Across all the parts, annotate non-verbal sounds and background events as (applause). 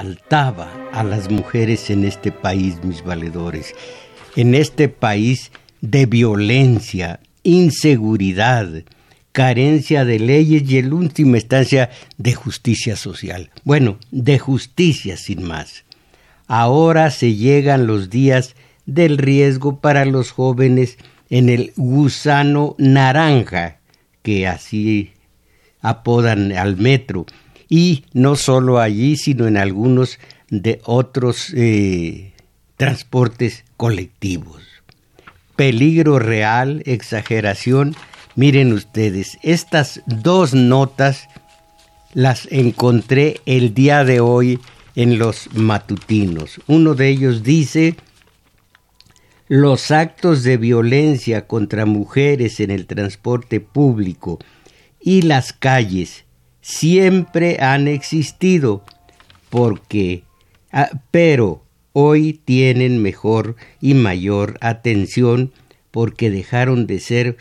Faltaba a las mujeres en este país, mis valedores, en este país de violencia, inseguridad, carencia de leyes y en última instancia de justicia social. Bueno, de justicia sin más. Ahora se llegan los días del riesgo para los jóvenes en el gusano naranja, que así apodan al metro, y no solo allí, sino en algunos de otros eh, transportes colectivos. Peligro real, exageración. Miren ustedes, estas dos notas las encontré el día de hoy en los matutinos. Uno de ellos dice, los actos de violencia contra mujeres en el transporte público y las calles siempre han existido, porque, ah, pero hoy tienen mejor y mayor atención porque dejaron de ser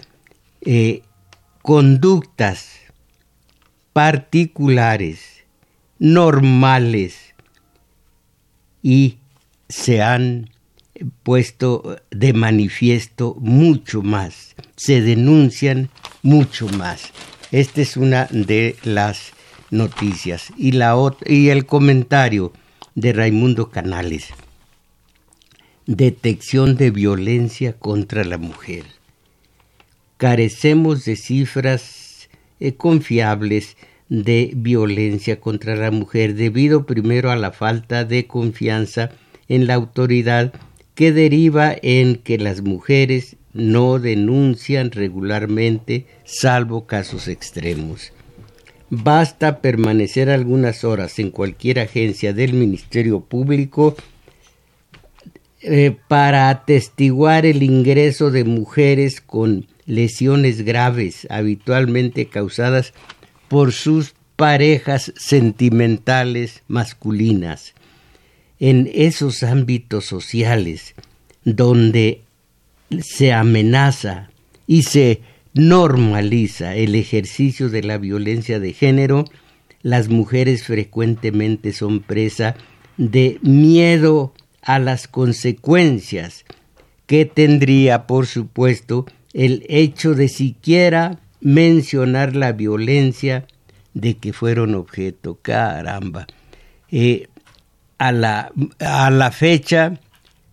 eh, conductas particulares, normales, y se han puesto de manifiesto mucho más, se denuncian mucho más. Esta es una de las noticias. Y, la y el comentario de Raimundo Canales. Detección de violencia contra la mujer. Carecemos de cifras eh, confiables de violencia contra la mujer debido primero a la falta de confianza en la autoridad que deriva en que las mujeres no denuncian regularmente salvo casos extremos. Basta permanecer algunas horas en cualquier agencia del Ministerio Público eh, para atestiguar el ingreso de mujeres con lesiones graves habitualmente causadas por sus parejas sentimentales masculinas. En esos ámbitos sociales donde se amenaza y se normaliza el ejercicio de la violencia de género, las mujeres frecuentemente son presa de miedo a las consecuencias que tendría, por supuesto, el hecho de siquiera mencionar la violencia de que fueron objeto. Caramba. Eh, a, la, a la fecha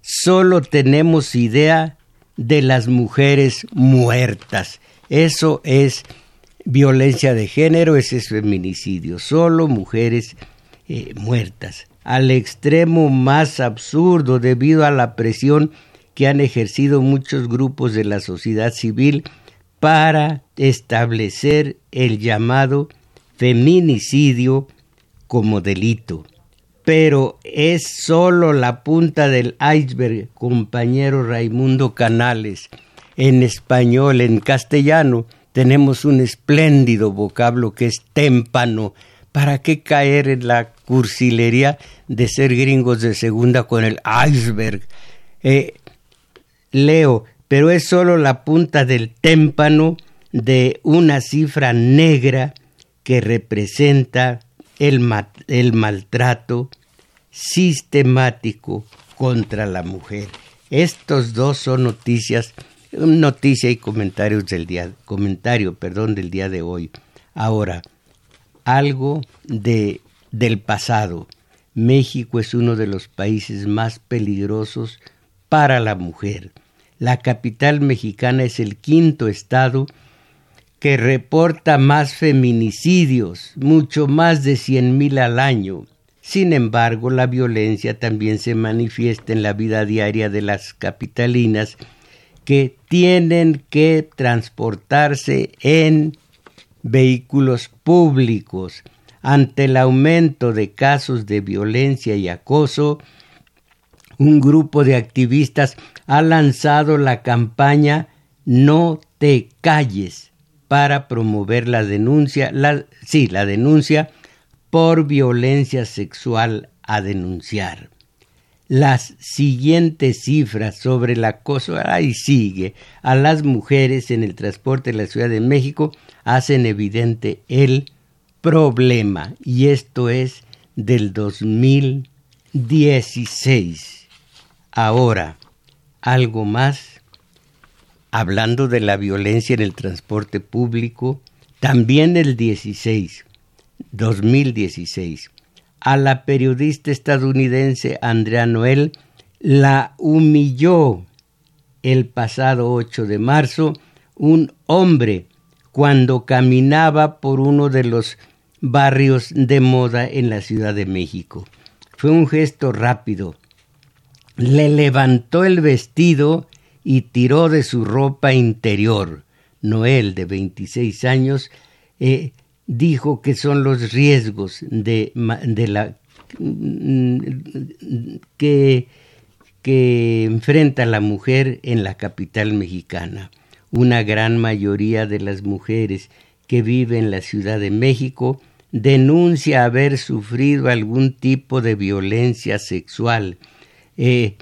solo tenemos idea de las mujeres muertas. Eso es violencia de género, ese es feminicidio, solo mujeres eh, muertas. Al extremo más absurdo debido a la presión que han ejercido muchos grupos de la sociedad civil para establecer el llamado feminicidio como delito pero es solo la punta del iceberg, compañero Raimundo Canales. En español, en castellano, tenemos un espléndido vocablo que es témpano. ¿Para qué caer en la cursilería de ser gringos de segunda con el iceberg? Eh, leo, pero es solo la punta del témpano de una cifra negra que representa el, maltrato sistemático contra la mujer. Estos dos son noticias, noticia y comentarios del día, comentario, perdón, del día de hoy. Ahora, algo de, del pasado. México es uno de los países más peligrosos para la mujer. La capital mexicana es el quinto estado que reporta más feminicidios, mucho más de cien mil al año. Sin embargo, la violencia también se manifiesta en la vida diaria de las capitalinas que tienen que transportarse en vehículos públicos. Ante el aumento de casos de violencia y acoso, un grupo de activistas ha lanzado la campaña No te calles para promover la denuncia, la, sí, la denuncia por violencia sexual a denunciar. Las siguientes cifras sobre el acoso, ahí sigue, a las mujeres en el transporte de la Ciudad de México hacen evidente el problema y esto es del 2016. Ahora, algo más, hablando de la violencia en el transporte público, también el 16, 2016, a la periodista estadounidense Andrea Noel la humilló el pasado 8 de marzo un hombre cuando caminaba por uno de los barrios de moda en la Ciudad de México. Fue un gesto rápido. Le levantó el vestido y tiró de su ropa interior. Noel, de 26 años, eh, dijo que son los riesgos de, de la que, que enfrenta la mujer en la capital mexicana. Una gran mayoría de las mujeres que viven en la Ciudad de México denuncia haber sufrido algún tipo de violencia sexual. Eh,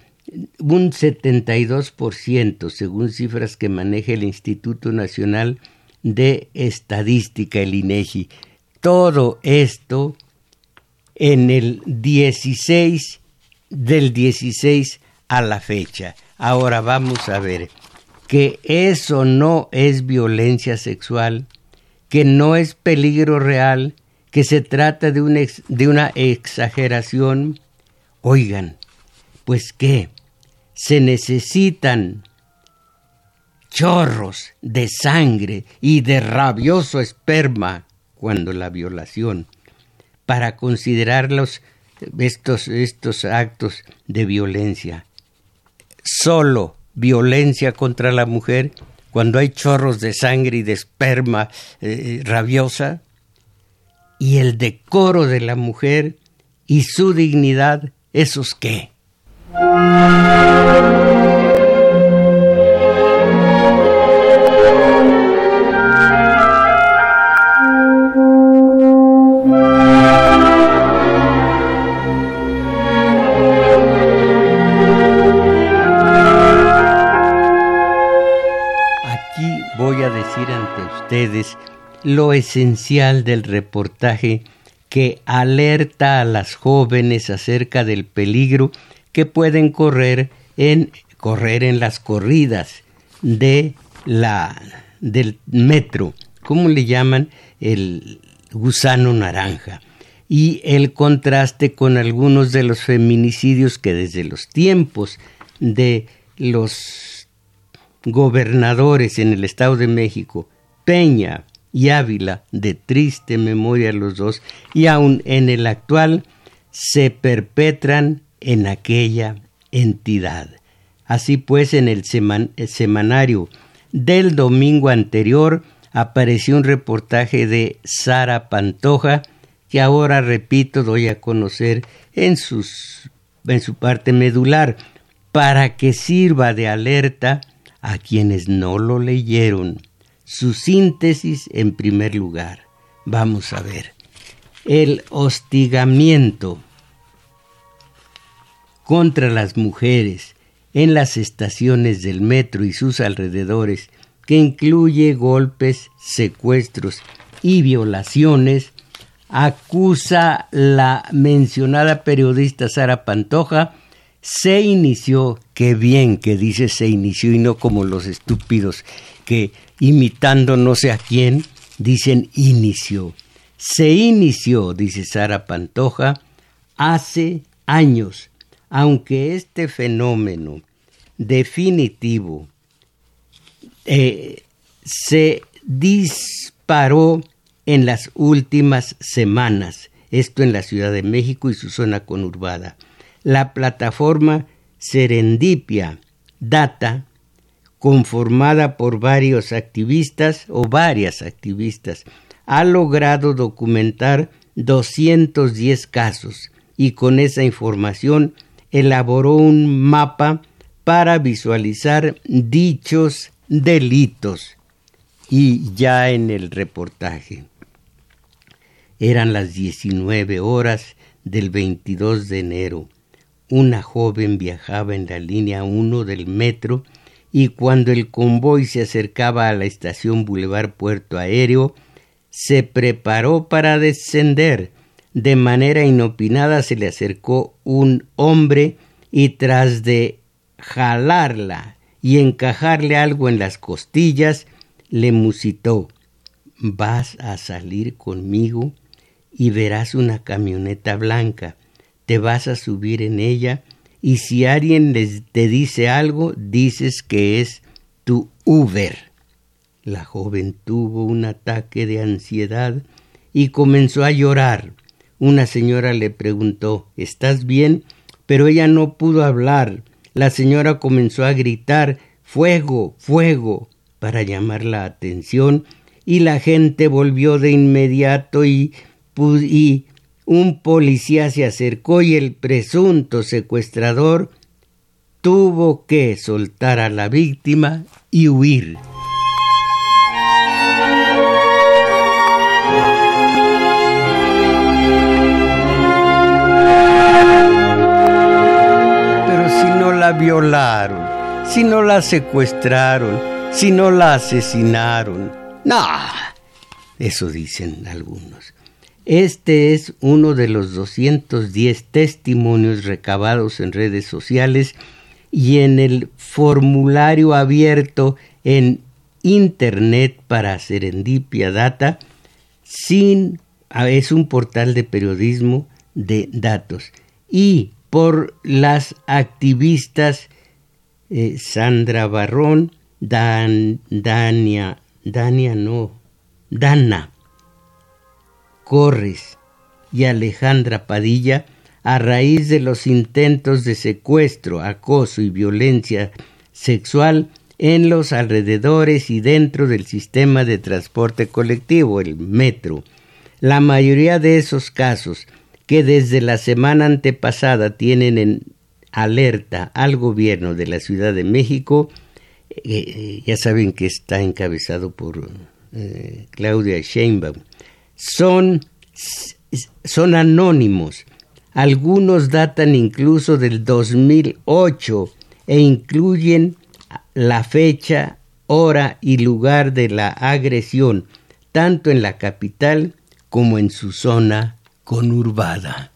un 72%, según cifras que maneja el Instituto Nacional de Estadística, el INEGI. Todo esto en el 16 del 16 a la fecha. Ahora vamos a ver que eso no es violencia sexual, que no es peligro real, que se trata de una, de una exageración. Oigan, pues qué, se necesitan chorros de sangre y de rabioso esperma cuando la violación, para considerarlos estos, estos actos de violencia. Solo violencia contra la mujer cuando hay chorros de sangre y de esperma eh, rabiosa, y el decoro de la mujer y su dignidad, ¿esos qué? Lo esencial del reportaje que alerta a las jóvenes acerca del peligro que pueden correr en correr en las corridas de la del metro, como le llaman el gusano naranja, y el contraste con algunos de los feminicidios que desde los tiempos de los gobernadores en el Estado de México Peña y Ávila, de triste memoria los dos, y aun en el actual, se perpetran en aquella entidad. Así pues, en el, semanario del domingo anterior apareció un reportaje de Sara Pantoja, que ahora, repito, doy a conocer en, en su parte medular, para que sirva de alerta a quienes no lo leyeron su síntesis en primer lugar. Vamos a ver. El hostigamiento contra las mujeres en las estaciones del metro y sus alrededores, que incluye golpes, secuestros y violaciones, acusa la mencionada periodista Sara Pantoja, se inició, qué bien que dice se inició y no como los estúpidos que imitando no sé a quién, dicen inició. Se inició, dice Sara Pantoja, hace años, aunque este fenómeno definitivo eh, se disparó en las últimas semanas, esto en la Ciudad de México y su zona conurbada. La plataforma Serendipia data conformada por varios activistas o varias activistas, ha logrado documentar 210 casos y con esa información elaboró un mapa para visualizar dichos delitos. Y ya en el reportaje. Eran las 19 horas del 22 de enero. Una joven viajaba en la línea 1 del metro y cuando el convoy se acercaba a la estación Boulevard Puerto Aéreo, se preparó para descender. De manera inopinada se le acercó un hombre y tras de jalarla y encajarle algo en las costillas, le musitó Vas a salir conmigo y verás una camioneta blanca. Te vas a subir en ella y si alguien les, te dice algo, dices que es tu Uber. La joven tuvo un ataque de ansiedad y comenzó a llorar. Una señora le preguntó ¿Estás bien? pero ella no pudo hablar. La señora comenzó a gritar Fuego, fuego para llamar la atención y la gente volvió de inmediato y, y un policía se acercó y el presunto secuestrador tuvo que soltar a la víctima y huir. Pero si no la violaron, si no la secuestraron, si no la asesinaron, no, eso dicen algunos. Este es uno de los 210 testimonios recabados en redes sociales y en el formulario abierto en Internet para Serendipia Data, sin, ah, es un portal de periodismo de datos, y por las activistas eh, Sandra Barrón, Dan, Dania, Dania no, Dana Corres y Alejandra Padilla a raíz de los intentos de secuestro, acoso y violencia sexual en los alrededores y dentro del sistema de transporte colectivo, el metro. La mayoría de esos casos que desde la semana antepasada tienen en alerta al gobierno de la Ciudad de México, eh, ya saben que está encabezado por eh, Claudia Sheinbaum, son, son anónimos. Algunos datan incluso del 2008 e incluyen la fecha, hora y lugar de la agresión, tanto en la capital como en su zona conurbada.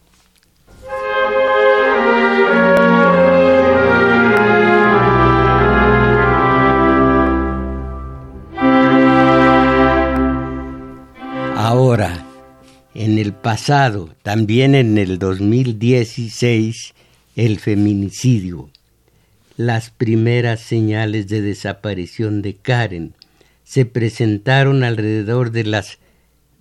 Ahora, en el pasado, también en el 2016, el feminicidio. Las primeras señales de desaparición de Karen se presentaron alrededor de las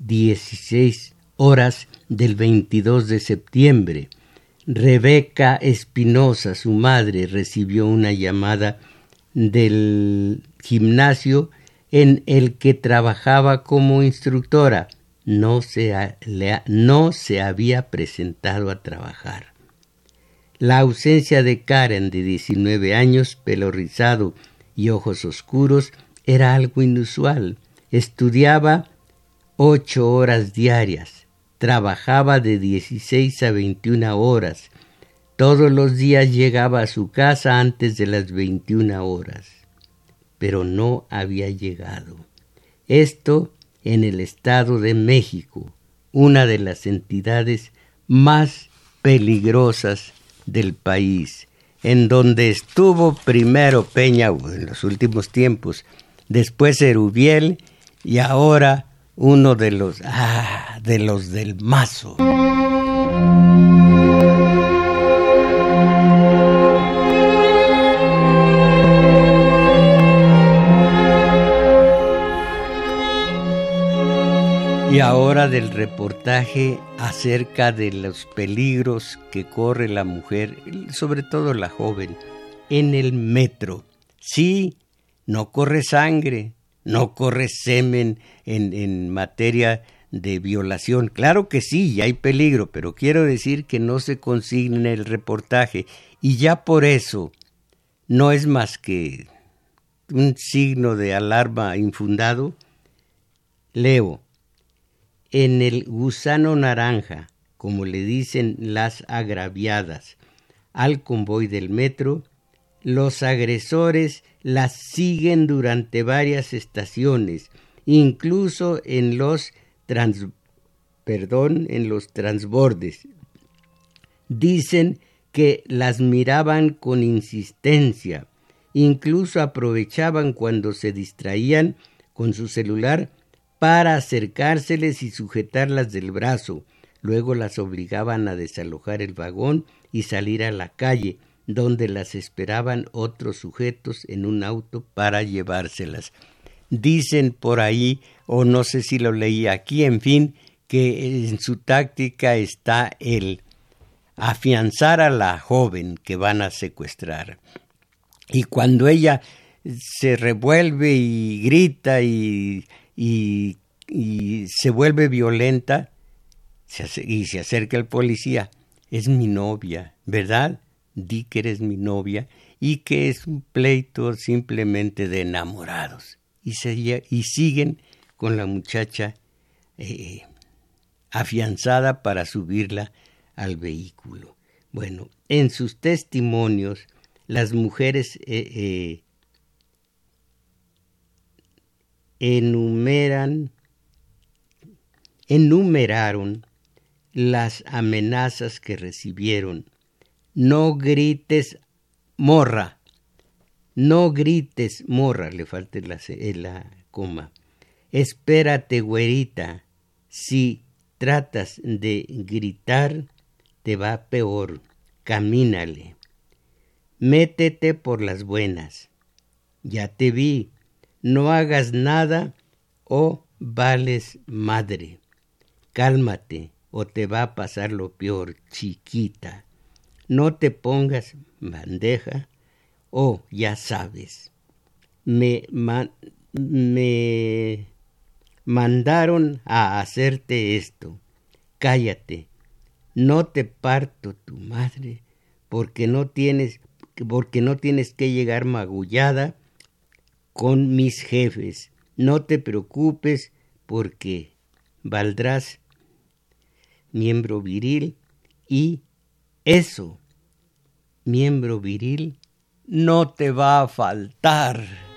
16 horas del 22 de septiembre. Rebeca Espinosa, su madre, recibió una llamada del gimnasio en el que trabajaba como instructora no se, no se había presentado a trabajar. La ausencia de Karen, de 19 años, pelo rizado y ojos oscuros, era algo inusual. Estudiaba ocho horas diarias, trabajaba de 16 a 21 horas. Todos los días llegaba a su casa antes de las 21 horas, pero no había llegado. Esto en el Estado de México, una de las entidades más peligrosas del país, en donde estuvo primero Peña en los últimos tiempos, después Erubiel y ahora uno de los ah, de los del Mazo. Y ahora del reportaje acerca de los peligros que corre la mujer, sobre todo la joven, en el metro. Sí, no corre sangre, no corre semen en, en materia de violación. Claro que sí, hay peligro, pero quiero decir que no se consigna el reportaje y ya por eso no es más que un signo de alarma infundado. Leo, en el gusano naranja, como le dicen las agraviadas, al convoy del metro, los agresores las siguen durante varias estaciones, incluso en los trans, en los transbordes. Dicen que las miraban con insistencia, incluso aprovechaban cuando se distraían con su celular para acercárseles y sujetarlas del brazo. Luego las obligaban a desalojar el vagón y salir a la calle, donde las esperaban otros sujetos en un auto para llevárselas. Dicen por ahí, o no sé si lo leí aquí, en fin, que en su táctica está el afianzar a la joven que van a secuestrar. Y cuando ella se revuelve y grita y, y, se vuelve violenta y se acerca el policía, es mi novia, ¿verdad? Di que eres mi novia y que es un pleito simplemente de enamorados y, y siguen con la muchacha eh, afianzada para subirla al vehículo. Bueno, en sus testimonios, las mujeres eh, eh, enumeran, enumeraron las amenazas que recibieron. No grites morra, no grites, morra, le falta la, eh, la coma. Espérate, güerita. Si tratas de gritar, te va peor. Camínale. Métete por las buenas. Ya te vi. No hagas nada o vales madre. Cálmate o te va a pasar lo peor, chiquita. No te pongas bandeja Oh, ya sabes, me, me mandaron a hacerte esto. Cállate, no te parto tu madre, porque no tienes, porque no tienes que llegar magullada con mis jefes. No te preocupes, porque valdrás miembro viril y eso, miembro viril, no te va a faltar.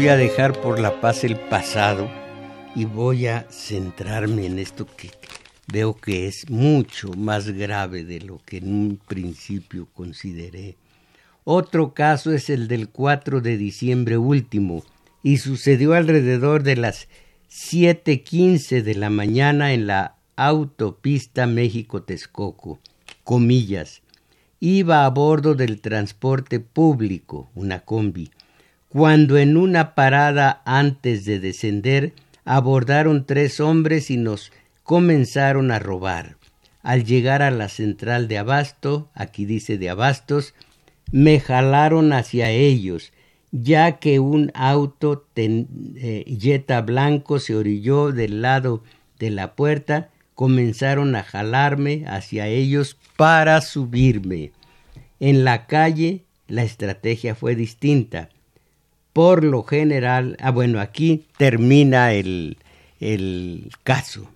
Voy a dejar por la paz el pasado y voy a centrarme en esto que veo que es mucho más grave de lo que en un principio consideré. Otro caso es el del 4 de diciembre último y sucedió alrededor de las 7.15 de la mañana en la autopista México-Texcoco. Comillas. Iba a bordo del transporte público, una combi, cuando en una parada antes de descender abordaron tres hombres y nos comenzaron a robar. Al llegar a la central de abasto, aquí dice de abastos, me jalaron hacia ellos, ya que un auto eh, Jetta blanco se orilló del lado de la puerta, comenzaron a jalarme hacia ellos para subirme. En la calle la estrategia fue distinta. Por lo general, ah bueno, aquí termina el, el caso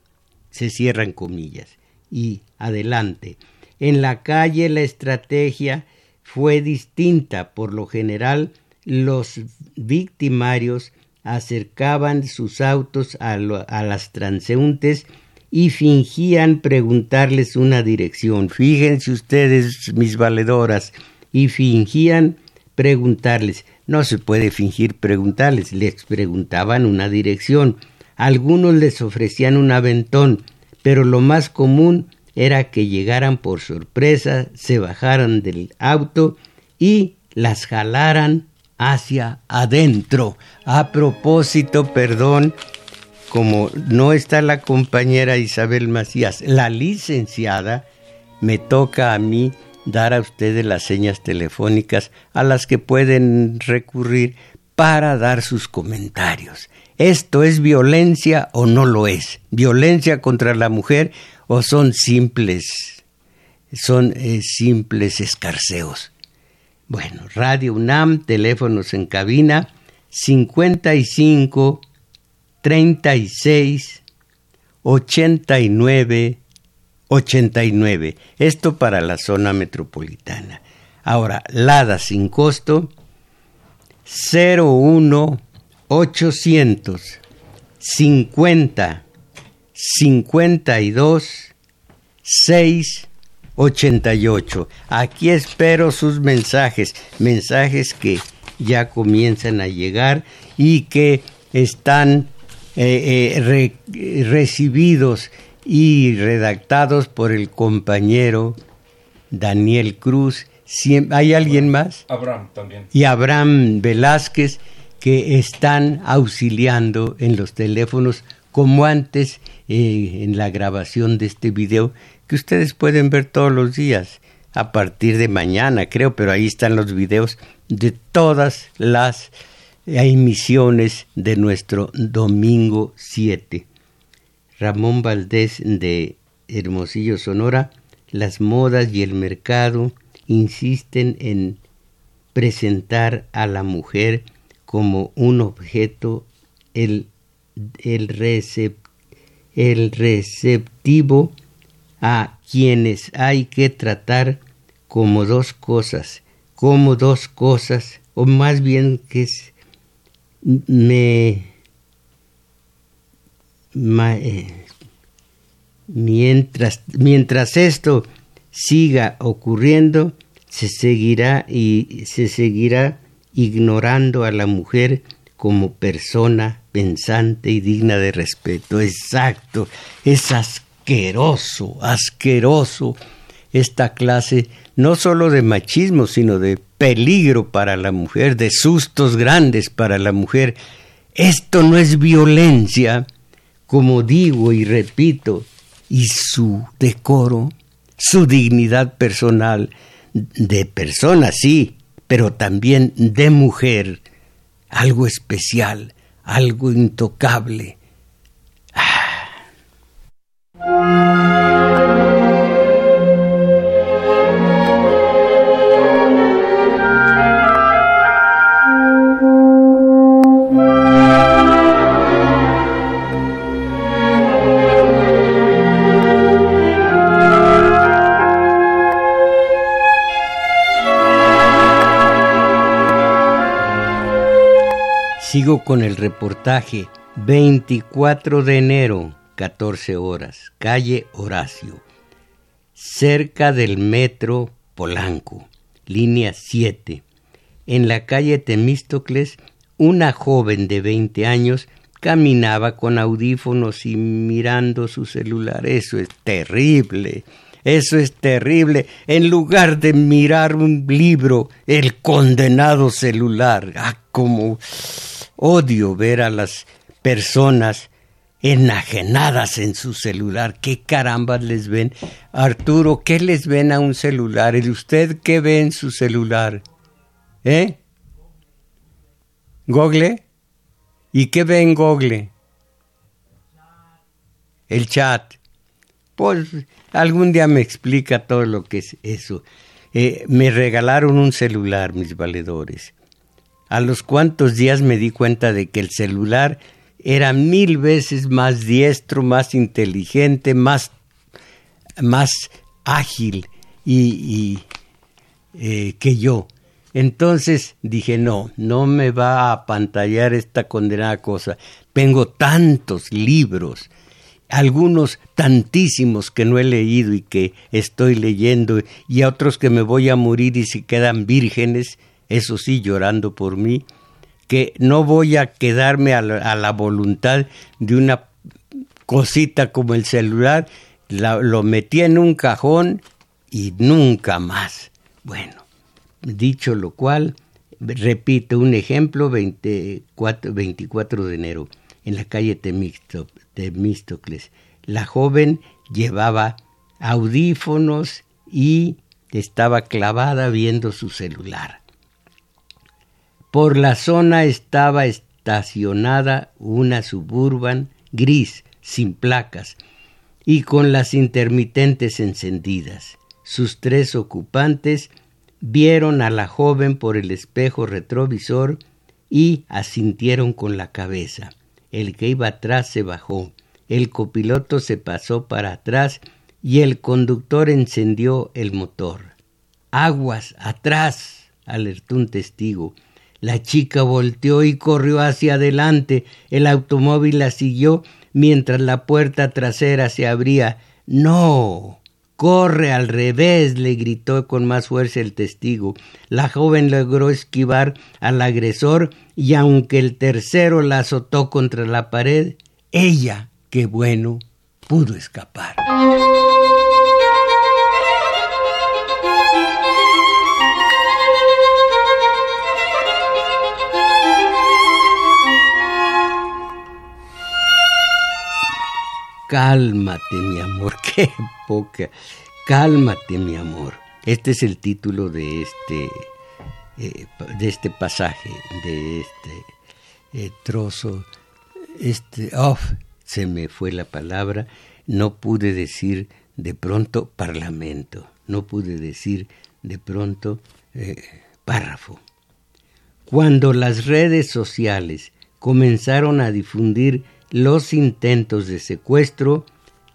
se cierran comillas. Y adelante. En la calle la estrategia fue distinta. Por lo general, los victimarios acercaban sus autos a, a, las transeúntes y fingían preguntarles una dirección. Fíjense ustedes, mis valedoras, y fingían preguntarles. No se puede fingir preguntarles, les preguntaban una dirección. Algunos les ofrecían un aventón, pero lo más común era que llegaran por sorpresa, se bajaran del auto y las jalaran hacia adentro. A propósito, perdón, como no está la compañera Isabel Macías, la licenciada, me toca a mí dar a ustedes las señas telefónicas a las que pueden recurrir para dar sus comentarios. ¿Esto es violencia o no lo es? ¿Violencia contra la mujer o son simples, son eh, simples escarceos? Bueno, Radio UNAM, teléfonos en cabina 55 36 89 89. Esto para la zona metropolitana. Ahora, Lada sin costo 01 800 50 52 6 88. Aquí espero sus mensajes, mensajes que ya comienzan a llegar y que están eh, eh, recibidos y redactados por el compañero Daniel Cruz. ¿Hay alguien más? Abraham también. Y Abraham Velázquez que están auxiliando en los teléfonos como antes eh, en la grabación de este video que ustedes pueden ver todos los días a partir de mañana creo pero ahí están los videos de todas las emisiones de nuestro domingo 7 Ramón Valdés de Hermosillo Sonora. Las modas y el mercado insisten en presentar a la mujer como un objeto, el, el, receptivo a quienes hay que tratar como dos cosas, como dos cosas, o más bien que es me, mientras, mientras esto siga ocurriendo, se seguirá y se seguirá ignorando a la mujer como persona pensante y digna de respeto. Exacto, es asqueroso, asqueroso esta clase no sólo de machismo, sino de peligro para la mujer, de sustos grandes para la mujer. Esto no es violencia, como digo y repito, y su decoro, su dignidad personal, de persona sí, pero también de mujer, algo especial, algo intocable. Sigo con el reportaje 24 de enero, 14 horas, calle Horacio, cerca del metro Polanco, línea 7. En la calle Temístocles, una joven de 20 años caminaba con audífonos y mirando su celular. Eso es terrible. Eso es terrible. En lugar de mirar un libro, el condenado celular. Ah, como Odio ver a las personas enajenadas en su celular. ¿Qué carambas les ven? Arturo, ¿qué les ven a un celular? ¿Y usted qué ve en su celular? ¿Eh? ¿Google? ¿Y qué ve en Google? El chat. Pues algún día me explica todo lo que es eso. Eh, me regalaron un celular, mis valedores. A los cuantos días me di cuenta de que el celular era mil veces más diestro, más inteligente, más, más ágil y, eh, que yo. Entonces dije, no, no me va a pantallar esta condenada cosa. Tengo tantos libros, algunos tantísimos que no he leído y que estoy leyendo, y otros que me voy a morir y se quedan vírgenes, eso sí, llorando por mí, que no voy a quedarme a la, voluntad de una cosita como el celular lo metía en un cajón y nunca más. Bueno, dicho lo cual, repito un ejemplo, 24, 24 de enero, en la calle Temístocles. La joven llevaba audífonos y estaba clavada viendo su celular. Por la zona estaba estacionada una suburban gris, sin placas, y con las intermitentes encendidas. Sus tres ocupantes vieron a la joven por el espejo retrovisor y asintieron con la cabeza. El que iba atrás se bajó, el copiloto se pasó para atrás y el conductor encendió el motor. Aguas, atrás, alertó un testigo. La chica volteó y corrió hacia adelante. El automóvil la siguió mientras la puerta trasera se abría. No. Corre al revés, le gritó con más fuerza el testigo. La joven logró esquivar al agresor y aunque el tercero la azotó contra la pared, ella, qué bueno, pudo escapar. Cálmate, mi amor, (laughs) qué poca. Cálmate, mi amor. Este es el título de este, eh, de este pasaje, de este eh, trozo. Este, oh, se me fue la palabra. No pude decir de pronto parlamento. No pude decir de pronto eh, párrafo. Cuando las redes sociales comenzaron a difundir los intentos de secuestro,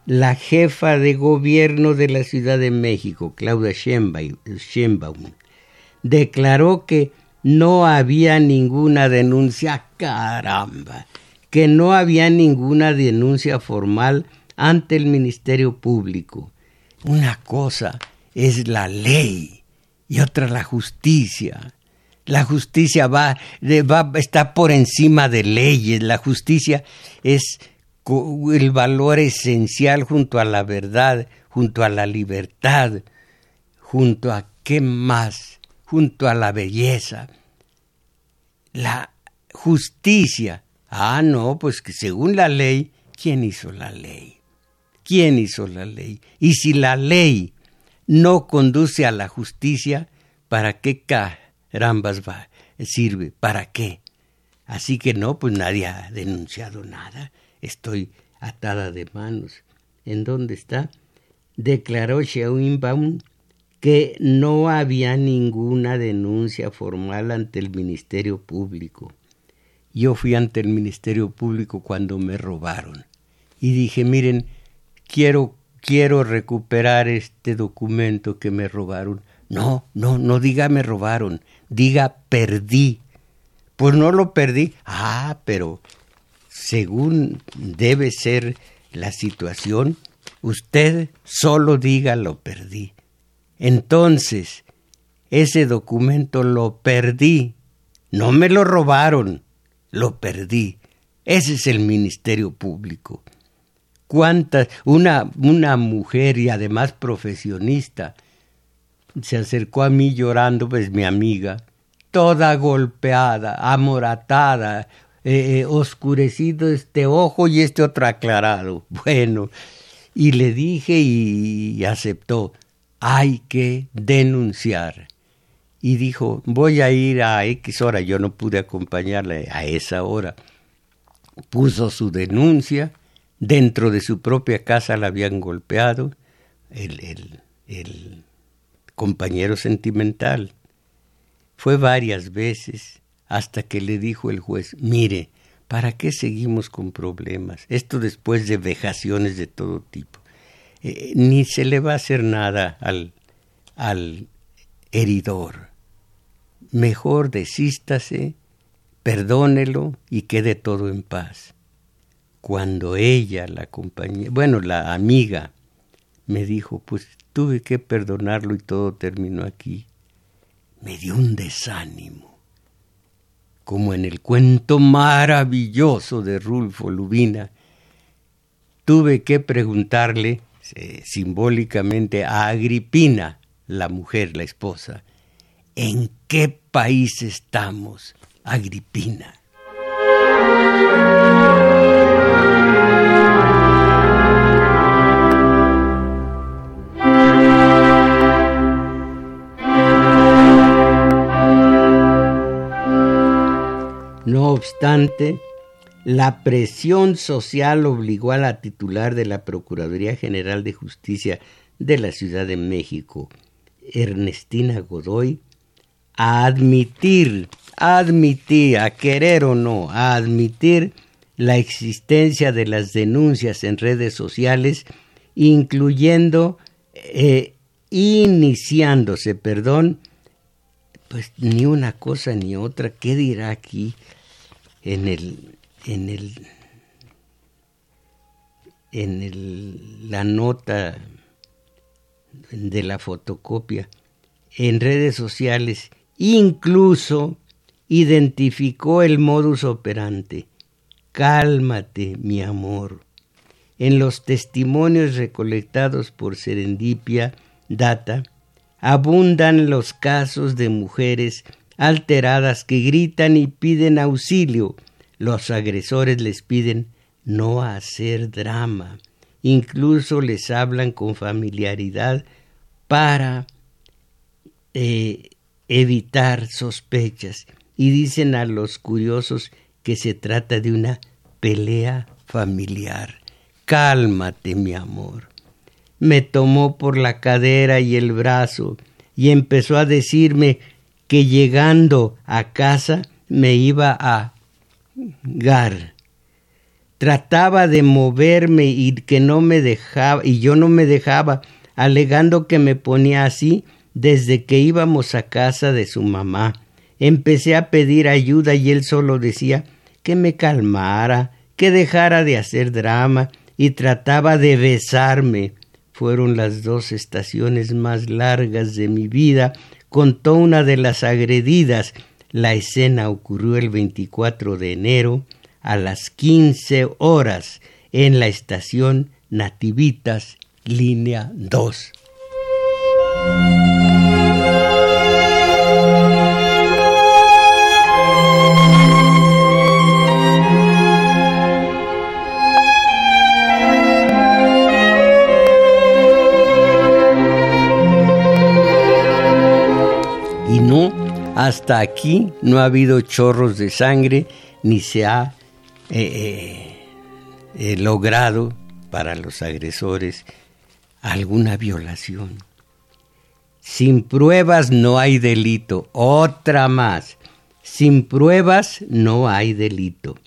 la jefa de gobierno de la Ciudad de México, Claudia Sheinbaum, declaró que no había ninguna denuncia, caramba, que no había ninguna denuncia formal ante el Ministerio Público. Una cosa es la ley y otra la justicia. La justicia va, va, está por encima de leyes. La justicia es el valor esencial junto a la verdad, junto a la libertad, junto a qué más, junto a la belleza. La justicia. Ah, no, pues que según la ley, ¿quién hizo la ley? ¿Quién hizo la ley? Y si la ley no conduce a la justicia, ¿para qué cae? Rambas va, sirve, ¿para qué? Así que no, pues nadie ha denunciado nada. Estoy atada de manos. ¿En dónde está? Declaró Sheinbaum que no había ninguna denuncia formal ante el Ministerio Público. Yo fui ante el Ministerio Público cuando me robaron y dije, miren, quiero quiero recuperar este documento que me robaron. No, no, no diga me robaron, diga perdí. Pues no lo perdí. Ah, pero según debe ser la situación, usted solo diga lo perdí. Entonces, ese documento lo perdí. No me lo robaron, lo perdí. Ese es el Ministerio Público. ¿Cuántas? Una, una mujer y además profesionista se acercó a mí llorando, pues mi amiga, toda golpeada, amoratada, eh, eh, oscurecido este ojo y este otro aclarado. (laughs) Bueno, y le dije y aceptó, hay que denunciar. Y dijo, voy a ir a X hora, yo no pude acompañarle a esa hora. Puso su denuncia, dentro de su propia casa la habían golpeado, el, el compañero sentimental. Fue varias veces hasta que le dijo el juez, mire, ¿para qué seguimos con problemas? Esto después de vejaciones de todo tipo. Eh, ni se le va a hacer nada al, al heridor. Mejor desístase, perdónelo y quede todo en paz. Cuando ella, la compañía, bueno, la amiga, me dijo, pues tuve que perdonarlo y todo terminó aquí. Me dio un desánimo, como en el cuento maravilloso de Rulfo Lubina. Tuve que preguntarle eh, simbólicamente a Agripina, la mujer, la esposa. ¿En qué país estamos, Agripina? No obstante, la presión social obligó a la titular de la Procuraduría General de Justicia de la Ciudad de México, Ernestina Godoy, a admitir, a admitir, a querer o no, a admitir la existencia de las denuncias en redes sociales, incluyendo, eh, iniciándose, perdón, pues ni una cosa ni otra. ¿Qué dirá aquí en el en el en el, la nota de la fotocopia en redes sociales incluso identificó el modus operandi cálmate mi amor en los testimonios recolectados por Serendipia Data abundan los casos de mujeres alteradas que gritan y piden auxilio los agresores les piden no hacer drama, incluso les hablan con familiaridad para eh, evitar sospechas y dicen a los curiosos que se trata de una pelea familiar. Cálmate, mi amor. Me tomó por la cadera y el brazo y empezó a decirme que llegando a casa me iba a Gar. Trataba de moverme y que no me dejaba, y yo no me dejaba, alegando que me ponía así desde que íbamos a casa de su mamá. Empecé a pedir ayuda y él solo decía que me calmara, que dejara de hacer drama y trataba de besarme. Fueron las dos estaciones más largas de mi vida, contó una de las agredidas la escena ocurrió el 24 de enero a las 15 horas en la estación Nativitas, línea 2. Hasta aquí no ha habido chorros de sangre ni se ha eh, eh, eh, logrado para los agresores alguna violación. Sin pruebas no hay delito. Otra más. Sin pruebas no hay delito.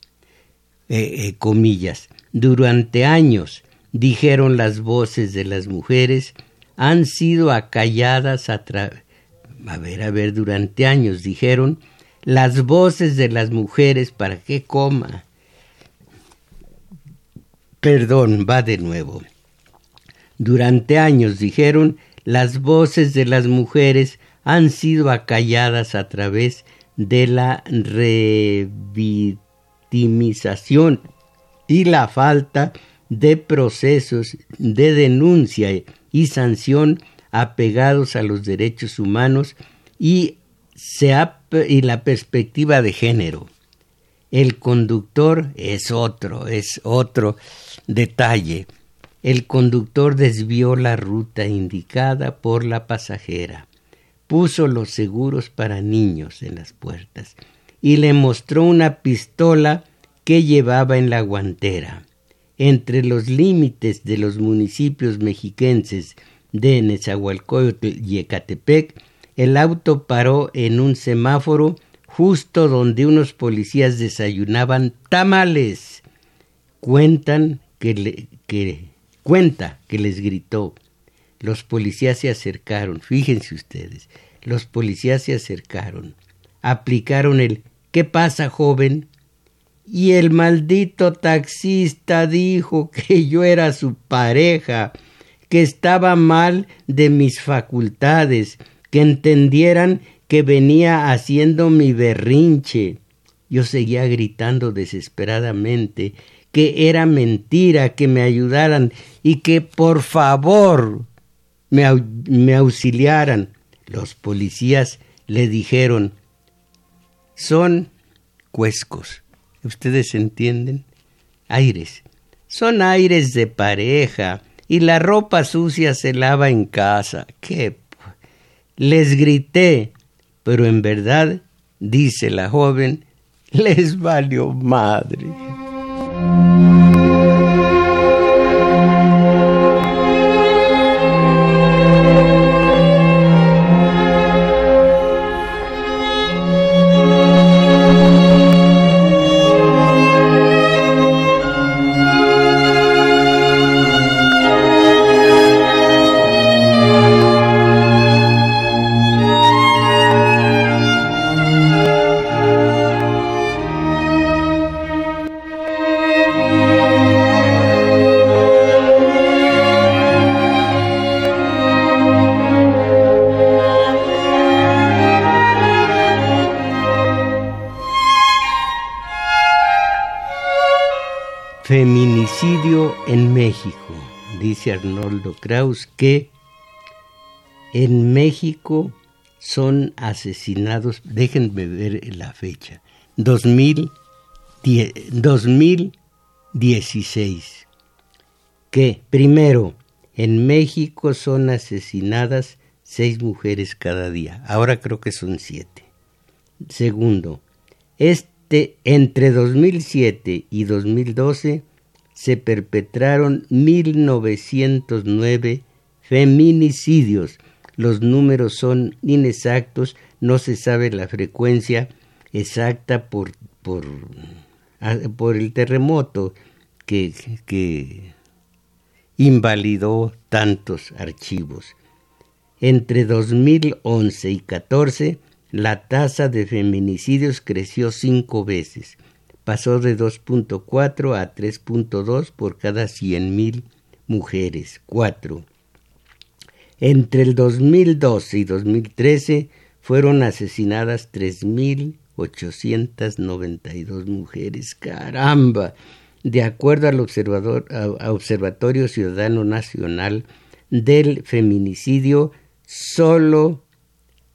comillas. Durante años, dijeron las voces de las mujeres, han sido acalladas a través a ver, a ver, durante años dijeron las voces de las mujeres para que coma. Perdón, va de nuevo. Durante años dijeron las voces de las mujeres han sido acalladas a través de la revictimización y la falta de procesos de denuncia y sanción apegados a los derechos humanos y, se y la perspectiva de género. El conductor es otro, es otro detalle. El conductor desvió la ruta indicada por la pasajera, puso los seguros para niños en las puertas y le mostró una pistola que llevaba en la guantera. Entre los límites de los municipios mexiquenses de Nezahualcóyotl y Ecatepec, el auto paró en un semáforo justo donde unos policías desayunaban tamales. Cuentan que, le, que cuenta que les gritó. Los policías se acercaron, fíjense ustedes, los policías se acercaron, aplicaron el ¿qué pasa, joven? Y el maldito taxista dijo que yo era su pareja que estaba mal de mis facultades, que entendieran que venía haciendo mi berrinche. Yo seguía gritando desesperadamente que era mentira, que me ayudaran y que por favor me, auxiliaran. Los policías le dijeron, son cuescos. ¿Ustedes entienden? Aires. Son aires de pareja y la ropa sucia se lava en casa. ¿Qué? Les grité, pero en verdad, dice la joven, (laughs) les valió madre. Dice Arnoldo Kraus que en México son asesinados, déjenme ver la fecha, 2016. Que primero, en México son asesinadas seis mujeres cada día. Ahora creo que son siete. Segundo, este entre 2007 y 2012 se perpetraron 1909 feminicidios. Los números son inexactos, no se sabe la frecuencia exacta por, por, por el terremoto que, que invalidó tantos archivos. Entre 2011 y 14 la tasa de feminicidios creció cinco veces. Pasó de 2.4 a 3.2 por cada 100.000 mujeres. 4. Entre el 2012 y 2013 fueron asesinadas 3.892 mujeres. ¡Caramba! De acuerdo al Observatorio Ciudadano Nacional del Feminicidio, solo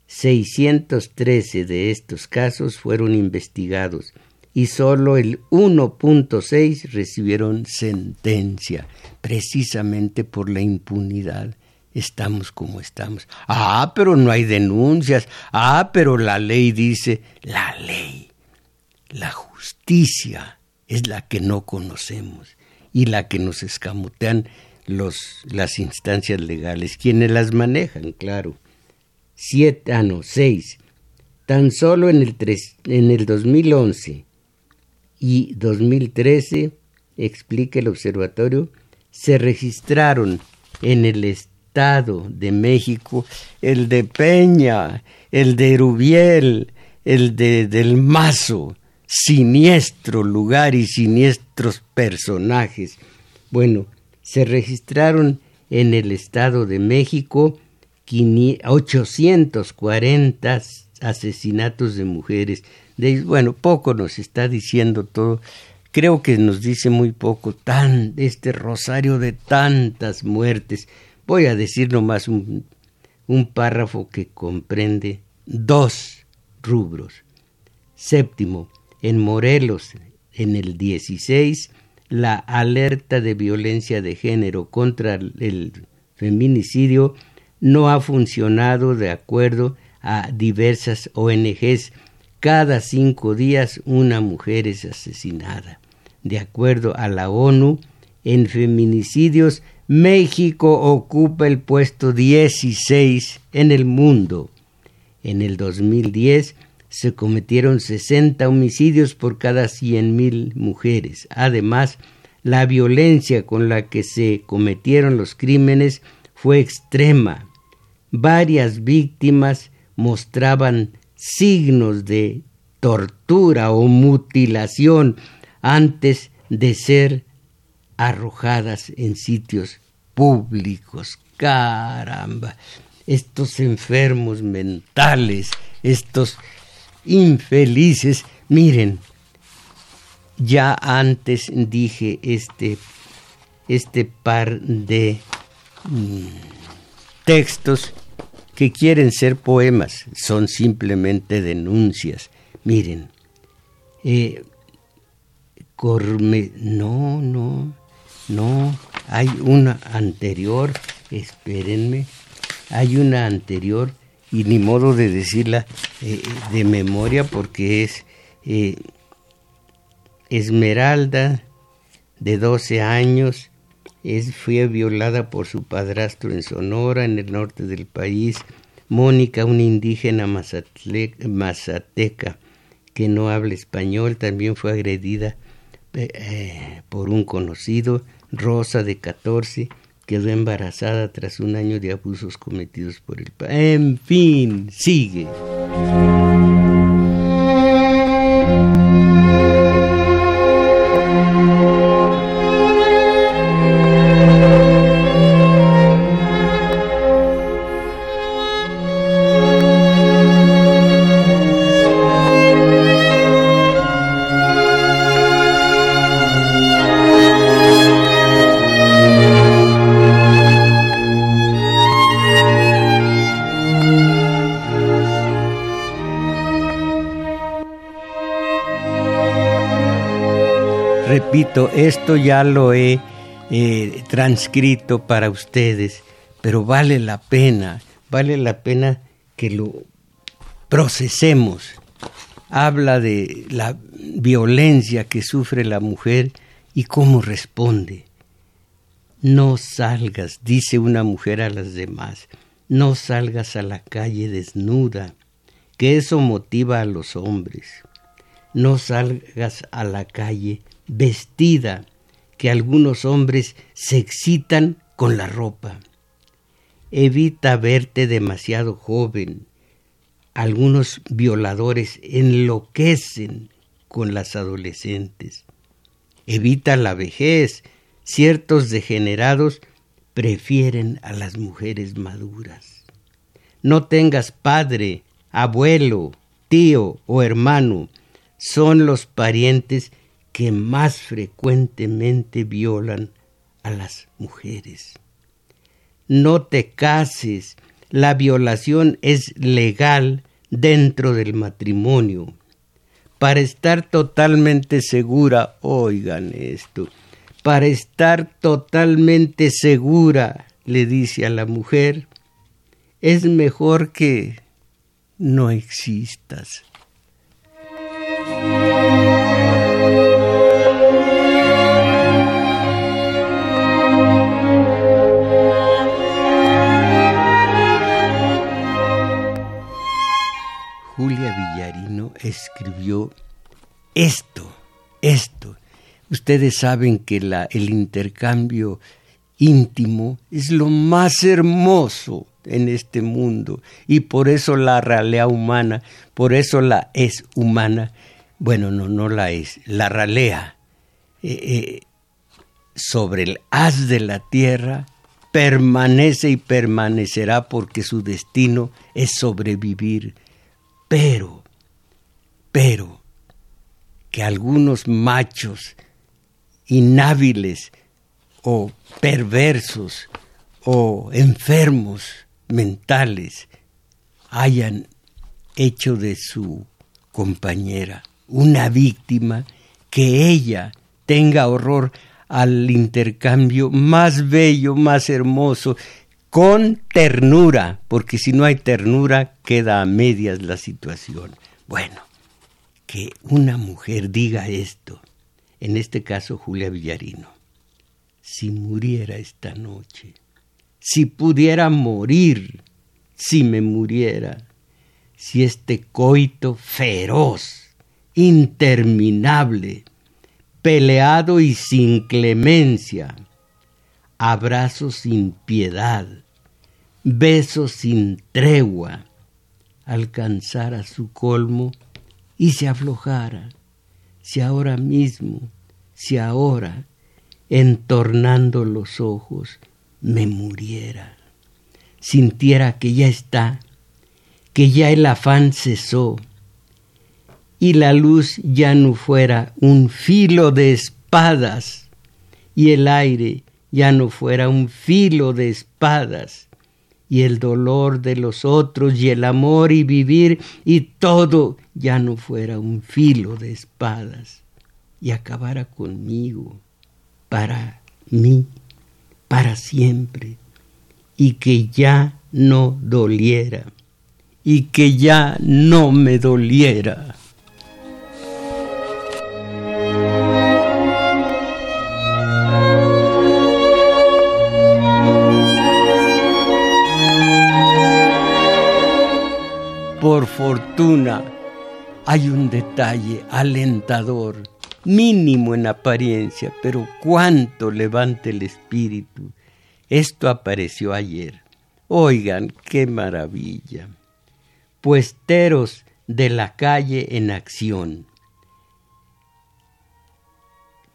613 de estos casos fueron investigados y solo el 1.6 recibieron sentencia, precisamente por la impunidad. Estamos como estamos. Ah, pero no hay denuncias. Ah, pero la ley dice, la ley, la justicia es la que no conocemos y la que nos escamotean los, las instancias legales, quienes las manejan, claro siete, ah no, seis. Tan solo en el, en el 2011 y 2013, explica el observatorio, se registraron en el Estado de México el de Peña, el de Rubiel, el de Del Mazo, siniestro lugar y siniestros personajes. Bueno, se registraron en el Estado de México 840 asesinatos de mujeres. Bueno, poco nos está diciendo todo. Creo que nos dice muy poco tan este rosario de tantas muertes. Voy a decir nomás un, un párrafo que comprende dos rubros. Séptimo, en Morelos, en el 16, la alerta de violencia de género contra el feminicidio no ha funcionado de acuerdo a diversas ONGs. Cada cinco días una mujer es asesinada. De acuerdo a la ONU, en feminicidios México ocupa el puesto 16 en el mundo. En el 2010 se cometieron 60 homicidios por cada 100.000 mujeres. Además, la violencia con la que se cometieron los crímenes fue extrema varias víctimas mostraban signos de tortura o mutilación antes de ser arrojadas en sitios públicos. Caramba, estos enfermos mentales, estos infelices, miren, ya antes dije este, este par de mm, textos que quieren ser poemas, son simplemente denuncias. Miren, eh, no, no, no, hay una anterior, espérenme, hay una anterior y ni modo de decirla eh, de memoria porque es eh, Esmeralda de 12 años, es, fue violada por su padrastro en Sonora, en el norte del país. Mónica, una indígena mazateca que no habla español, también fue agredida eh, por un conocido, Rosa de 14, quedó embarazada tras un año de abusos cometidos por el padre. En fin, sigue. Esto ya lo he eh, transcrito para ustedes, pero vale la pena, vale la pena que lo procesemos. Habla de la violencia que sufre la mujer y cómo responde. No salgas, dice una mujer a las demás, no salgas a la calle desnuda, que eso motiva a los hombres. No salgas a la calle vestida que algunos hombres se excitan con la ropa. Evita verte demasiado joven. Algunos violadores enloquecen con las adolescentes. Evita la vejez. Ciertos degenerados prefieren a las mujeres maduras. No tengas padre, abuelo, tío o hermano. Son los parientes que más frecuentemente violan a las mujeres. No te cases, la violación es legal dentro del matrimonio. Para estar totalmente segura, oigan esto, para estar totalmente segura, le dice a la mujer, es mejor que no existas. Julia Villarino escribió esto, esto. Ustedes saben que el intercambio íntimo es lo más hermoso en este mundo y por eso la ralea humana, por eso la es humana, bueno, no, no la es, la ralea eh, eh, sobre el haz de la tierra permanece y permanecerá porque su destino es sobrevivir pero, pero, que algunos machos inhábiles o perversos o enfermos mentales hayan hecho de su compañera una víctima, que ella tenga horror al intercambio más bello, más hermoso, con ternura, porque si no hay ternura queda a medias la situación. Bueno, que una mujer diga esto, en este caso Julia Villarino, si muriera esta noche, si pudiera morir, si me muriera, si este coito feroz, interminable, peleado y sin clemencia, abrazo sin piedad, beso sin tregua, alcanzara su colmo y se aflojara, si ahora mismo, si ahora, entornando los ojos, me muriera, sintiera que ya está, que ya el afán cesó, y la luz ya no fuera un filo de espadas y el aire ya no fuera un filo de espadas y el dolor de los otros y el amor y vivir y todo ya no fuera un filo de espadas y acabara conmigo para mí para siempre y que ya no doliera y que ya no me doliera. Por fortuna hay un detalle alentador, mínimo en apariencia, pero cuánto levanta el espíritu. Esto apareció ayer. Oigan, qué maravilla. Puesteros de la calle en acción.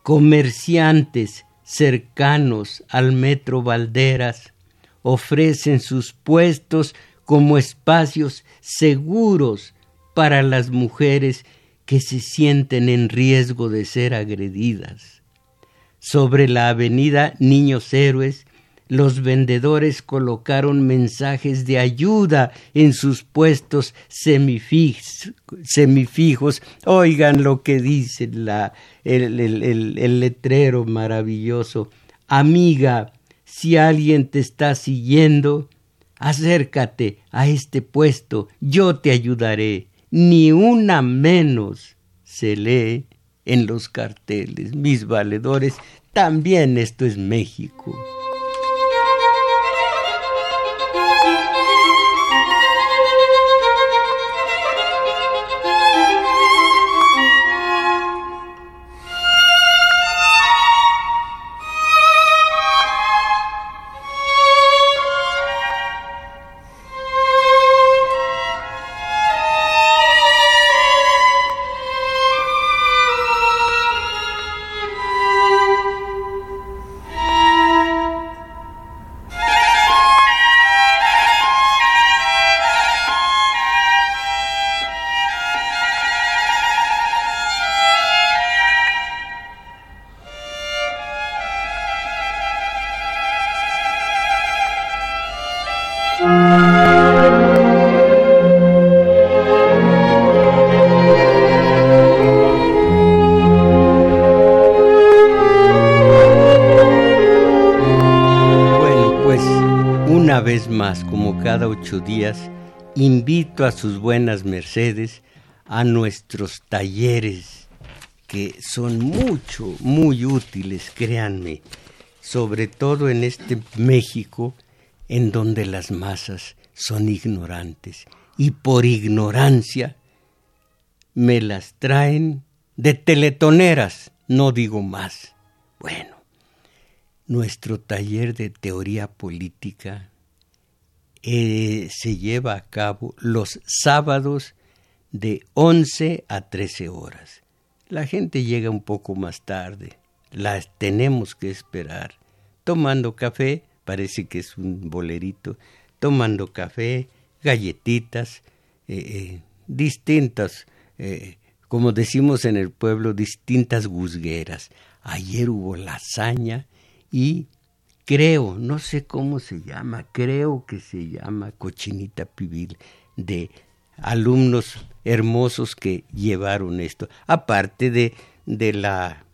Comerciantes cercanos al metro Valderas ofrecen sus puestos como espacios seguros para las mujeres que se sienten en riesgo de ser agredidas. Sobre la avenida Niños Héroes, los vendedores colocaron mensajes de ayuda en sus puestos semifijos. Oigan lo que dice el letrero maravilloso. Amiga, si alguien te está siguiendo, acércate a este puesto, yo te ayudaré. Ni una menos se lee en los carteles. Mis valedores, también esto es México. Días, invito a sus buenas mercedes a nuestros talleres, que son mucho, muy útiles, créanme, sobre todo en este México, en donde las masas son ignorantes y por ignorancia me las traen de teletoneras, no digo más. Bueno, nuestro taller de teoría política eh, se lleva a cabo los sábados de 11 a 13 horas. La gente llega un poco más tarde, las tenemos que esperar, tomando café, parece que es un bolerito, tomando café, galletitas, eh, eh, distintas, como decimos en el pueblo, distintas guzgueras. Ayer hubo lasaña y creo, no sé cómo se llama, creo que se llama cochinita pibil, de alumnos hermosos que llevaron esto, aparte de, de la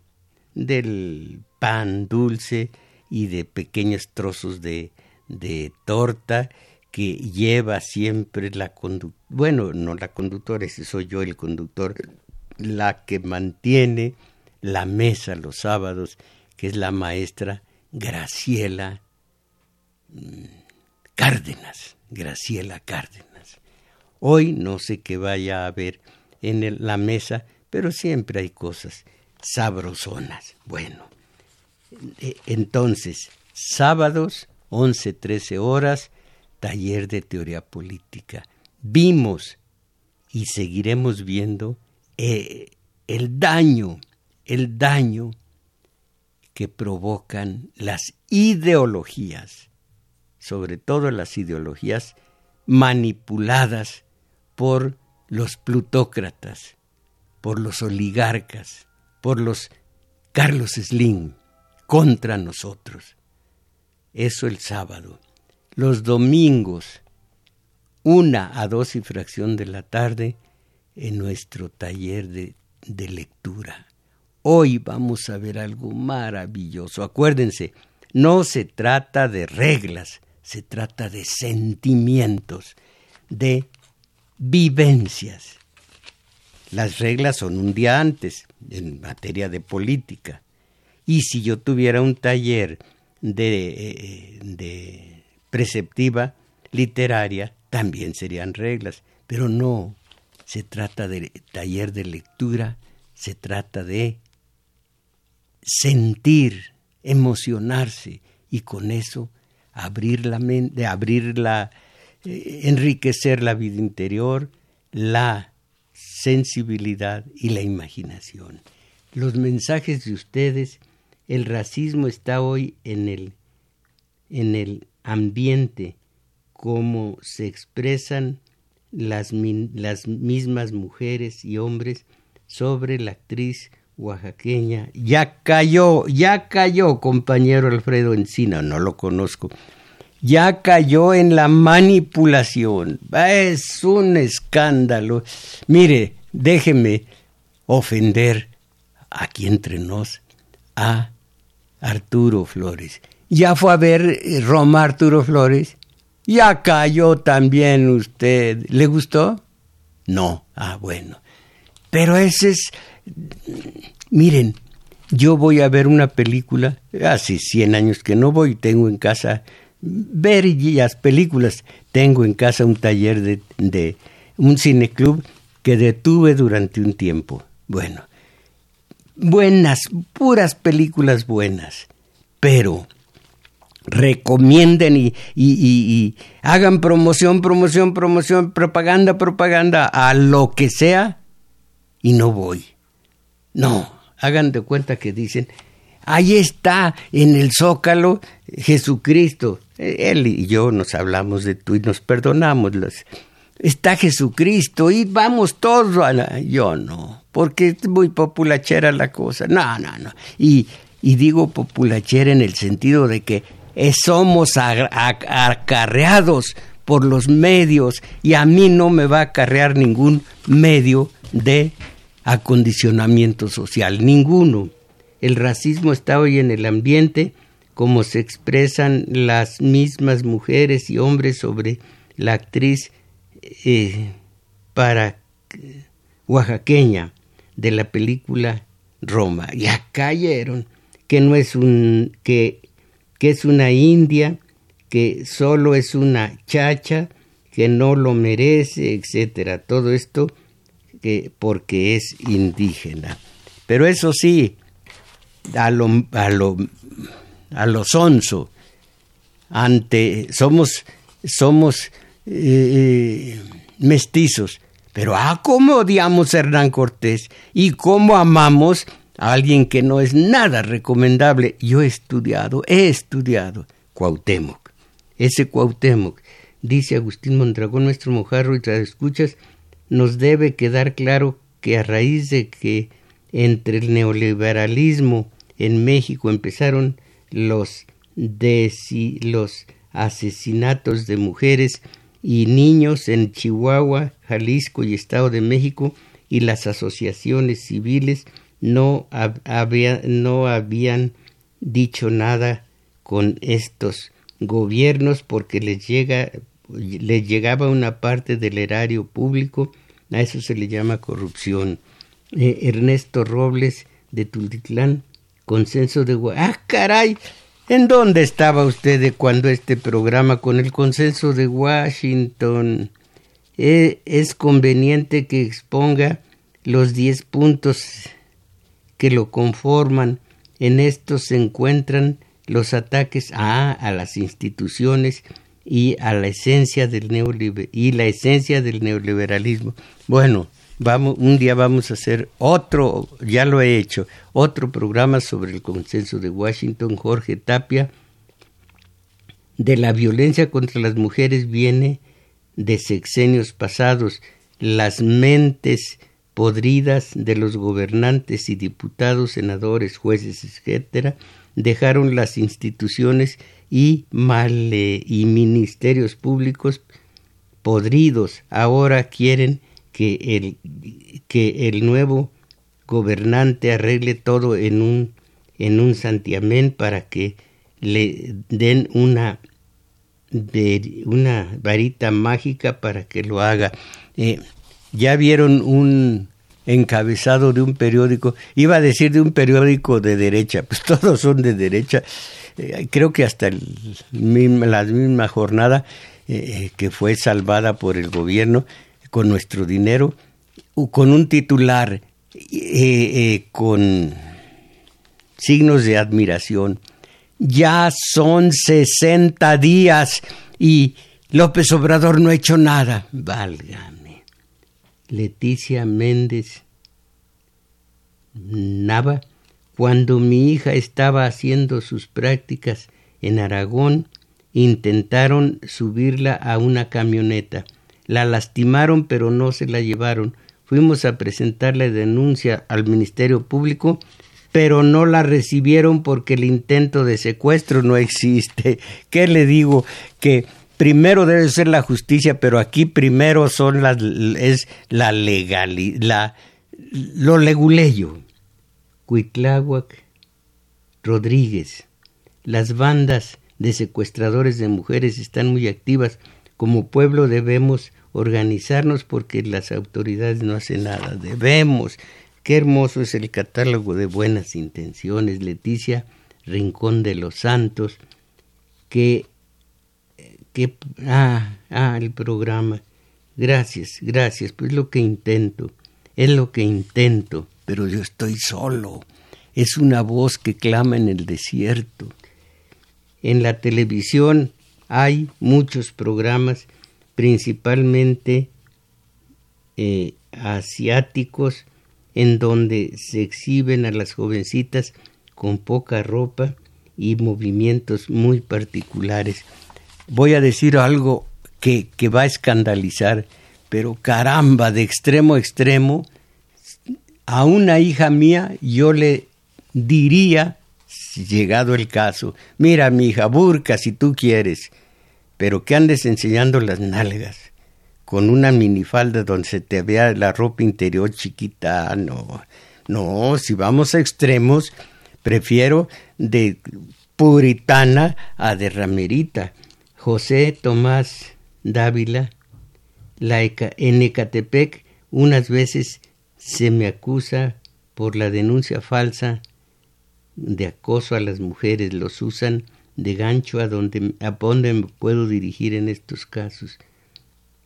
del pan dulce y de pequeños trozos de, de torta que lleva siempre la conductora, bueno, no la conductora, ese soy yo el conductor, la que mantiene la mesa los sábados, que es la maestra Graciela mm, Cárdenas, Graciela Cárdenas. Hoy no sé qué vaya a haber en la mesa, pero siempre hay cosas sabrosonas. Bueno, e, entonces, sábados, 11, 13 horas, taller de teoría política. Vimos y seguiremos viendo eh, el daño, el daño que provocan las ideologías, sobre todo las ideologías manipuladas por los plutócratas, por los oligarcas, por los Carlos Slim, contra nosotros. Eso el sábado. Los domingos, una a dos y fracción de la tarde, en nuestro taller de, de lectura. Hoy vamos a ver algo maravilloso. Acuérdense, no se trata de reglas, se trata de sentimientos, de vivencias. Las reglas son un día antes en materia de política. Y si yo tuviera un taller de, eh, de preceptiva literaria, también serían reglas. Pero no, se trata de taller de lectura, se trata de sentir, emocionarse y con eso abrir la mente, abrir la, eh, enriquecer la vida interior, la sensibilidad y la imaginación. Los mensajes de ustedes, el racismo está hoy en el, en el ambiente, como se expresan las, las mismas mujeres y hombres sobre la actriz oaxaqueña. Ya cayó, ya cayó, compañero Alfredo Encina, no lo conozco ya cayó en la manipulación. Es un escándalo. Mire, déjeme ofender aquí entre nos a Arturo Flores. Ya fue a ver eh, Roma Arturo Flores. Ya cayó también usted. ¿Le gustó? No. Ah, bueno. Pero ese es... Miren, yo voy a ver una película, hace 100 años que no voy, tengo en casa ver las películas. Tengo en casa un taller de, de un cineclub que detuve durante un tiempo. Bueno, buenas, puras películas buenas, pero recomienden y, y, y, hagan promoción, promoción, promoción, propaganda, propaganda, a lo que sea, y no voy. No, hagan de cuenta que dicen, ahí está en el zócalo Jesucristo, él y yo nos hablamos de tú y nos perdonamos. Está Jesucristo y vamos todos a la... Yo no, porque es muy populachera la cosa. No, no, no. Y, y digo populachera en el sentido de que somos acarreados por los medios y a mí no me va a acarrear ningún medio de acondicionamiento social, ninguno. El racismo está hoy en el ambiente como se expresan las mismas mujeres y hombres sobre la actriz eh, para oaxaqueña de la película Roma. Ya cayeron que no es un que, que es una india, que solo es una chacha, que no lo merece, etcétera. Todo esto que porque es indígena. Pero eso sí, a lo, a lo a los onzo, ante, somos, somos eh, mestizos, pero ah, cómo odiamos a Hernán Cortés y cómo amamos a alguien que no es nada recomendable. Yo he estudiado, he estudiado Cuauhtémoc, ese Cuauhtémoc, dice Agustín Mondragón, nuestro mojarro y tras escuchas, nos debe quedar claro que a raíz de que entre el neoliberalismo en México empezaron los, los asesinatos de mujeres y niños en Chihuahua, Jalisco y Estado de México y las asociaciones civiles no, no habían dicho nada con estos gobiernos porque les, llega, les llegaba una parte del erario público, a eso se le llama corrupción. Eh, Ernesto Robles de Tultitlán consenso de Ah, caray. ¿En dónde estaba usted cuando este programa con el consenso de Washington? Eh, es conveniente que exponga los diez puntos que lo conforman. En estos se encuentran los ataques a, a las instituciones y a la esencia del y la esencia del neoliberalismo. Bueno, Vamos, un día vamos a hacer otro, ya lo he hecho, otro programa sobre el consenso de Washington. Jorge Tapia, de la violencia contra las mujeres viene de sexenios pasados. Las mentes podridas de los gobernantes y diputados, senadores, jueces, etc., dejaron las instituciones y, y ministerios públicos podridos. Ahora quieren que el, que el nuevo gobernante arregle todo en un, en un santiamén para que le den una, una varita mágica para que lo haga. Eh, ya vieron un encabezado de un periódico, iba a decir de un periódico de derecha, pues (laughs) todos son de derecha, eh, creo que hasta la misma jornada eh, que fue salvada por el gobierno con nuestro dinero, con un titular con signos de admiración. Ya son 60 días y López Obrador no ha hecho nada. Válgame. Leticia Méndez Nava, cuando mi hija estaba haciendo sus prácticas en Aragón, intentaron subirla a una camioneta. La lastimaron pero no se la llevaron. Fuimos a presentarle denuncia al Ministerio Público pero no la recibieron porque el intento de secuestro no (laughs) existe. ¿Qué le digo? Que primero debe ser la justicia, pero aquí primero son las es la lo leguleyo. Cuitláhuac, Rodríguez. Las bandas de secuestradores de mujeres están muy activas. Como pueblo debemos organizarnos porque las autoridades no hacen nada. Debemos Qué hermoso es el catálogo de buenas intenciones, Leticia Rincón de los Santos, que, que ah, ah, el programa. Gracias, gracias, pues lo que intento, es lo que intento, pero yo estoy solo. Es una voz que clama en el desierto. En la televisión hay muchos programas, principalmente eh, asiáticos, en donde se exhiben a las jovencitas con poca ropa y movimientos muy particulares. Voy a decir algo que, que va a escandalizar, pero caramba, de extremo a extremo, a una hija mía yo le diría, llegado el caso, mira mi hija, burca si tú quieres, pero que andes enseñando las nalgas con una minifalda donde se te vea la ropa interior chiquita, no, no, si vamos a extremos, prefiero de puritana a de ramerita. José Tomás Dávila, la en Ecatepec, unas veces se me acusa por la denuncia falsa de acoso a las mujeres, los usan de gancho a donde, a dónde me puedo dirigir en estos casos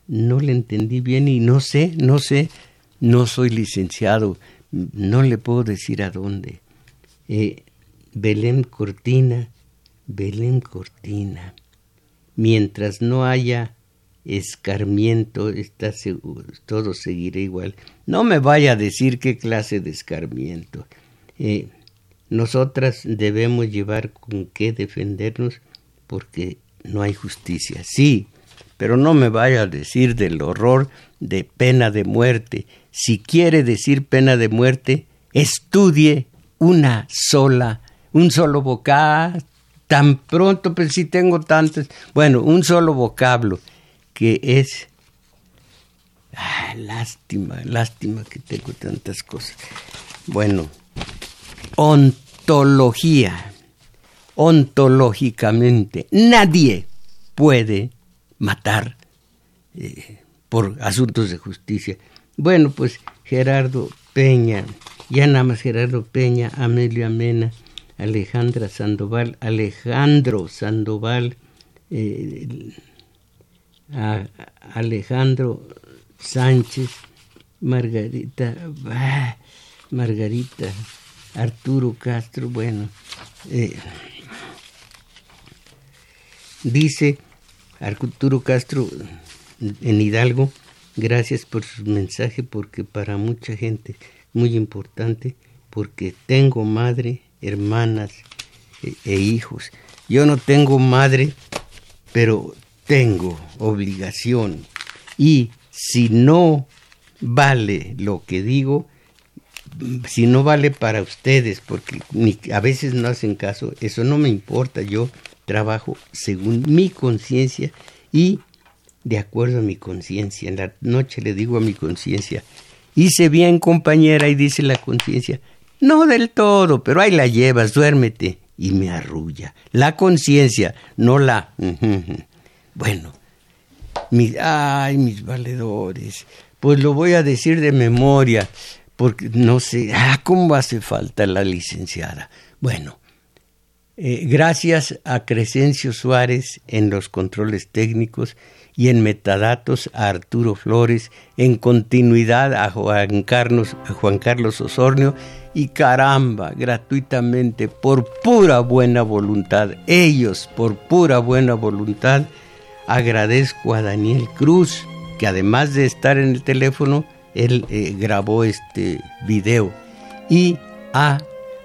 no le entendí bien y no sé, no sé, no soy licenciado, no le puedo decir a dónde. Eh, Belén Cortina, Belén Cortina. Mientras no haya escarmiento, está seguro, todo seguirá igual. No me vaya a decir qué clase de escarmiento. Eh, nosotras debemos llevar con qué defendernos porque no hay justicia. Sí, pero no me vaya a decir del horror de pena de muerte. Si quiere decir pena de muerte, estudie una sola, un solo vocablo, tan pronto, pero si tengo tantos, bueno, un solo vocablo, que es, ah, lástima, lástima que tengo tantas cosas. Bueno, ontología, ontológicamente, nadie puede matar eh, por asuntos de justicia. Bueno, pues Gerardo Peña, ya nada más Gerardo Peña, Amelio Amena, Alejandra Sandoval, Alejandro Sandoval, eh, Alejandro Sánchez, Margarita, Margarita, Arturo Castro, bueno, eh, dice Arturo Castro en Hidalgo, gracias por su mensaje porque para mucha gente muy importante porque tengo madre, hermanas e, e hijos. Yo no tengo madre, pero tengo obligación y si no vale lo que digo, si no vale para ustedes, porque a veces no hacen caso, eso no me importa, yo trabajo según mi conciencia y de acuerdo a mi conciencia. En la noche le digo a mi conciencia, hice bien compañera y dice la conciencia, no del todo, pero ahí la llevas, duérmete. Y me arrulla. La conciencia, no la... Bueno, mis, ay, mis valedores, pues lo voy a decir de memoria, porque no sé, ah, ¿cómo hace falta la licenciada? Bueno, eh, gracias a Crescencio Suárez en los controles técnicos y en metadatos a Arturo Flores, en continuidad a Juan Carlos, a Juan Carlos Osornio y caramba, gratuitamente, por pura buena voluntad, ellos por pura buena voluntad, agradezco a Daniel Cruz, que además de estar en el teléfono, él eh, grabó este video, y a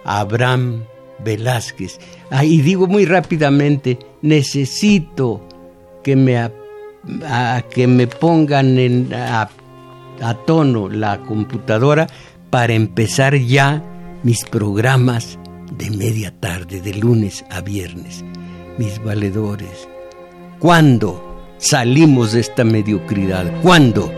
Abraham Velázquez. Ah, y digo muy rápidamente, necesito que me que me pongan en, a, tono la computadora para empezar ya mis programas de media tarde, de lunes a viernes. Mis valedores, ¿cuándo salimos de esta mediocridad? ¿Cuándo?